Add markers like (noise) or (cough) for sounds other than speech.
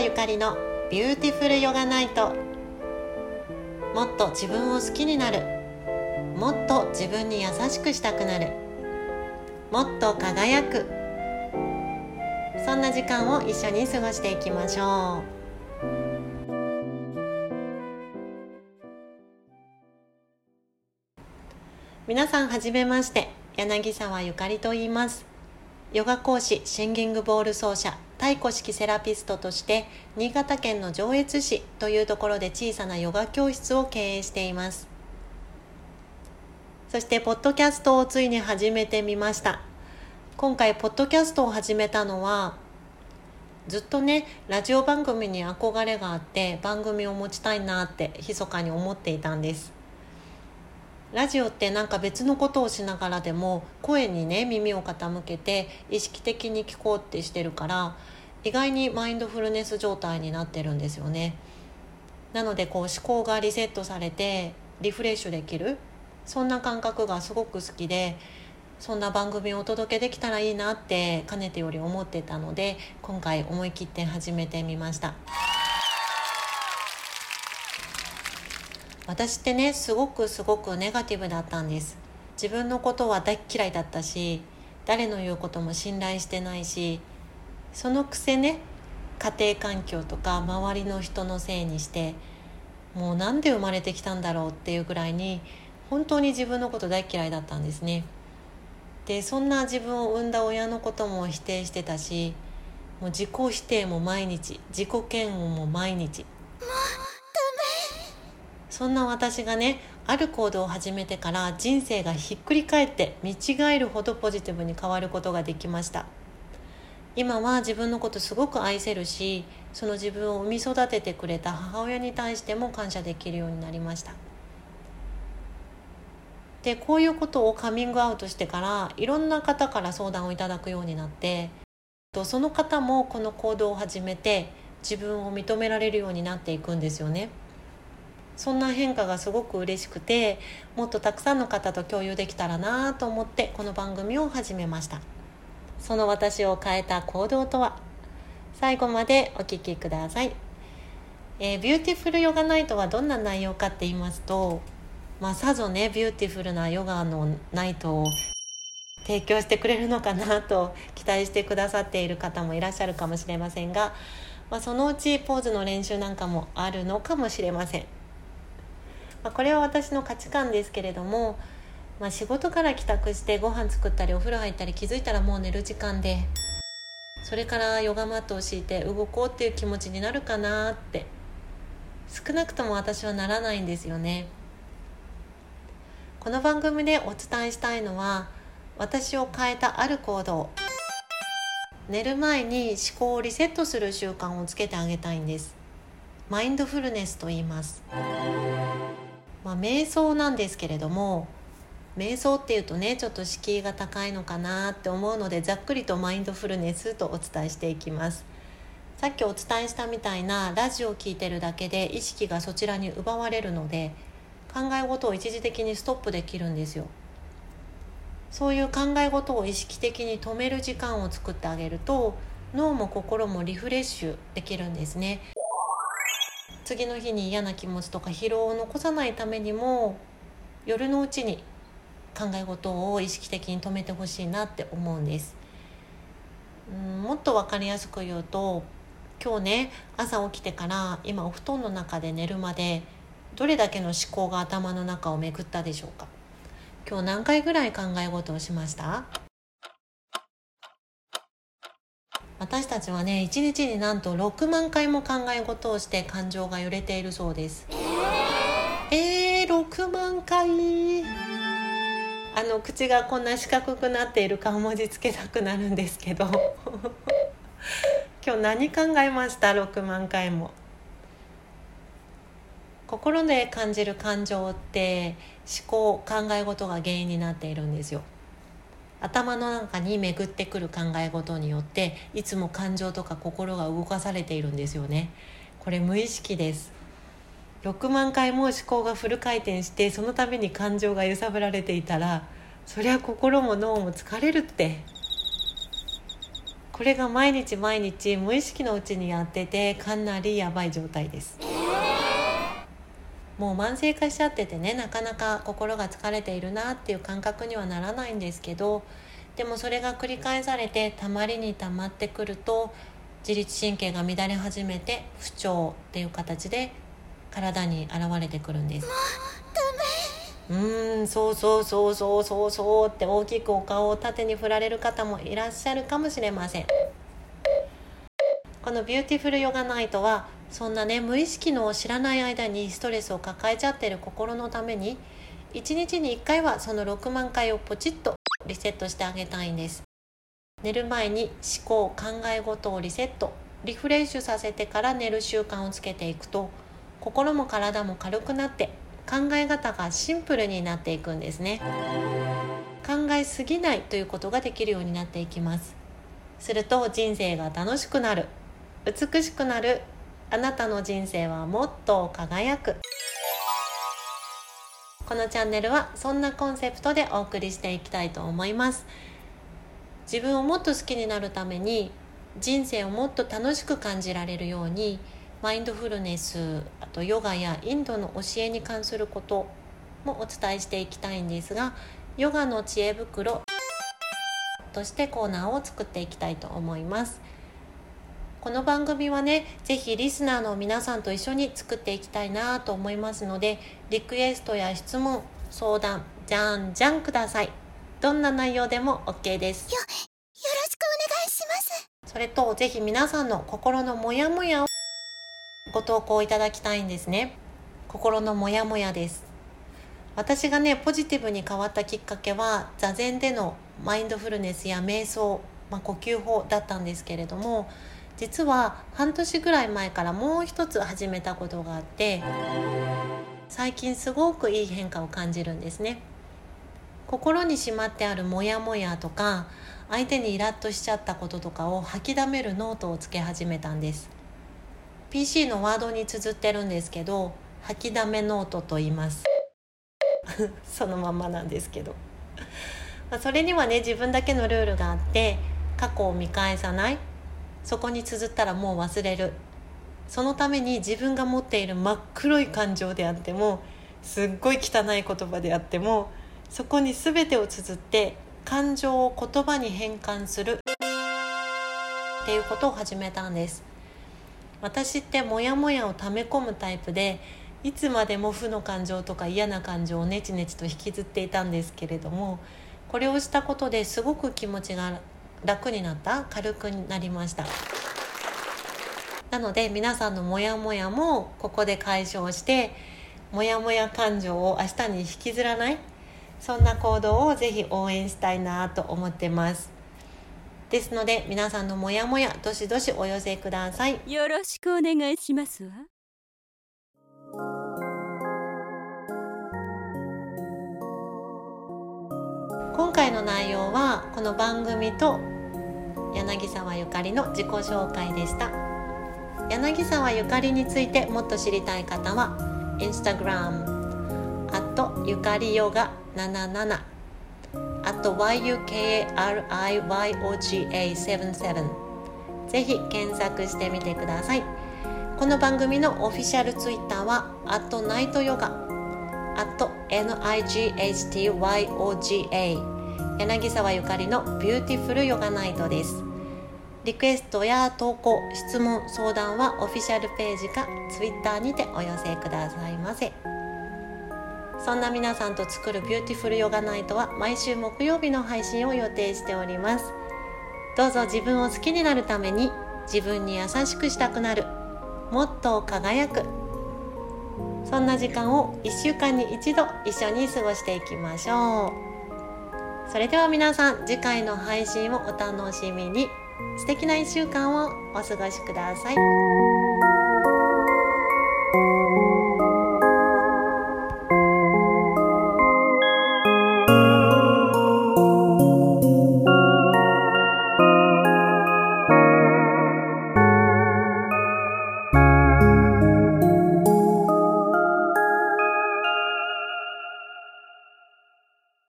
ゆかりのビューティフルヨガナイトもっと自分を好きになる。もっと自分に優しくしたくなる。もっと輝く。そんな時間を一緒に過ごしていきましょう。皆さんはじめまして。柳沢ゆかりと言います。ヨガ講師シンギングボール奏者。太鼓式セラピストとして新潟県の上越市というところで小さなヨガ教室を経営しています。そしてポッドキャストをついに始めてみました。今回ポッドキャストを始めたのはずっとねラジオ番組に憧れがあって番組を持ちたいなって密かに思っていたんです。ラジオってなんか別のことをしながらでも声にね耳を傾けて意識的に聞こうってしてるから意外にマインドフルネス状態になってるんですよね。なのでこう思考がリセットされてリフレッシュできるそんな感覚がすごく好きでそんな番組をお届けできたらいいなってかねてより思ってたので今回思い切って始めてみました。私ってねすごくすごくネガティブだったんです。自分のことは大嫌いだったし誰の言うことも信頼してないしそのくせね家庭環境とか周りの人のせいにしてもうなんで生まれてきたんだろうっていうぐらいに本当に自分のこと大嫌いだったんですね。でそんな自分を産んだ親のことも否定してたしもう自己否定も毎日自己嫌悪も毎日そんな私がねある行動を始めてから人生がひっくり返って見違えるほどポジティブに変わることができました。今は自分のことすごく愛せるしその自分を産み育ててくれた母親に対しても感謝できるようになりました。でこういうことをカミングアウトしてからいろんな方から相談をいただくようになってその方もこの行動を始めて自分を認められるようになっていくんですよね。そんな変化がすごく嬉しくてもっとたくさんの方と共有できたらなと思ってこの番組を始めました。その私を変えた行動とは？最後までお聞きください、えー、ビューティフルヨガナイトはどんな内容かって言いますとまあ、さぞねビューティフルなヨガのナイトを提供してくれるのかなと (laughs) 期待してくださっている方もいらっしゃるかもしれませんが、まあ、そのうちポーズの練習なんかもあるのかもしれません、まあ、これは私の価値観ですけれども、まあ、仕事から帰宅してご飯作ったりお風呂入ったり気づいたらもう寝る時間でそれからヨガマットを敷いて動こうっていう気持ちになるかなって少なくとも私はならないんですよね。この番組でお伝えしたいのは私を変えたある行動。寝る前に思考をリセットする習慣をつけてあげたいんです。マインドフルネスと言います。まあ、瞑想なんですけれども瞑想っていうとねちょっと敷居が高いのかなって思うのでざっくりとマインドフルネスとお伝えしていきます。さっきお伝えしたみたいなラジオを聴いてるだけで意識がそちらに奪われるので考え事を一時的にストップできるんですよ。そういう考え事を意識的に止める時間を作ってあげると脳も心もリフレッシュできるんですね。次の日に嫌な気持ちとか疲労を残さないためにも夜のうちに考え事を意識的に止めてほしいなって思うんです。うんもっと分かりやすく言うと今日ね朝起きてから今お布団の中で寝るまでどれだけの思考が頭の中を巡ったでしょうか。今日何回ぐらい考え事をしました？私たちはね一日になんと6万回も考え事をして感情が揺れているそうです。えー、6万回。あの口がこんな四角くなっている顔文字つけたくなるんですけど。(laughs) 今日何考えました？6万回も。心で感じる感情って思考考え事が原因になっているんですよ頭の中に巡ってくる考え事によっていつも感情とか心が動かされているんですよね。これ無意識です。6万回も思考がフル回転してその度に感情が揺さぶられていたらそりゃ心も脳も疲れるって。これが毎日毎日無意識のうちにやっててかなりやばい状態です。もう慢性化しちゃっててねなかなか心が疲れているなっていう感覚にはならないんですけどでもそれが繰り返されてたまりにたまってくると自律神経が乱れ始めて不調っていう形で体に現れてくるんです。うーんそうそうそうそうそうそうって大きくお顔を縦に振られる方もいらっしゃるかもしれませんこのビューティフルヨガナイトはそんなね無意識の知らない間にストレスを抱えちゃってる心のために1日に1回はその6万回をポチッとリセットしてあげたいんです。寝る前に思考考え事をリセットリフレッシュさせてから寝る習慣をつけていくと心も体も軽くなって考え方がシンプルになっていくんですね。考えすぎないということができるようになっていきます。すると人生が楽しくなる美しくなるあなたの人生はもっと輝く。このチャンネルはそんなコンセプトでお送りしていきたいと思います。自分をもっと好きになるために人生をもっと楽しく感じられるようにマインドフルネスあとヨガやインドの教えに関することもお伝えしていきたいんですがヨガの知恵袋としてコーナーを作っていきたいと思います。この番組はね是非リスナーの皆さんと一緒に作っていきたいなと思いますのでリクエストや質問相談じゃんじゃんください。どんな内容でも OK です。よよろしくお願いします。それと是非皆さんの心のモヤモヤをご投稿いただきたいんですね。心のモヤモヤです。私がねポジティブに変わったきっかけは座禅でのマインドフルネスや瞑想、まあ、呼吸法だったんですけれども実は半年ぐらい前からもう一つ始めたことがあって最近すごくいい変化を感じるんですね。心にしまってあるモヤモヤとか相手にイラッとしちゃったこととかを吐きだめるノートをつけ始めたんです。PC のワードに綴ってるんですけど吐きだめノートと言います。(laughs) そのままなんですけど。まそれにはね自分だけのルールがあって過去を見返さない。そこに綴ったらもう忘れる。そのために自分が持っている真っ黒い感情であってもすっごい汚い言葉であってもそこに全てを綴って感情を言葉に変換する。っていうことを始めたんです。私ってモヤモヤを溜め込むタイプでいつまでも負の感情とか嫌な感情をネチネチと引きずっていたんですけれどもこれをしたことですごく気持ちが楽になった軽くなりました。なので皆さんのモヤモヤもここで解消してモヤモヤ感情を明日に引きずらないそんな行動をぜひ応援したいなと思ってます。ですので皆さんのモヤモヤどしどしお寄せください。よろしくお願いしますわ。今回の内容はこの番組と柳沢ゆかりの自己紹介でした。柳沢ゆかりについてもっと知りたい方は Instagram ゆかりヨガ77 YUKARIYOGA77 ぜひ検索してみてください。この番組のオフィシャルツイッターはアットナイトヨガ。NIGHTYOGA 柳沢ゆかりのビューティフルヨガナイトです。リクエストや投稿質問相談はオフィシャルページかツイッターにてお寄せくださいませ。そんな皆さんと作るビューティフルヨガナイトは毎週木曜日の配信を予定しております。どうぞ自分を好きになるために自分に優しくしたくなるもっと輝くそんな時間を1週間に一度一緒に過ごしていきましょうそれでは皆さん次回の配信をお楽しみに素敵な1週間をお過ごしください。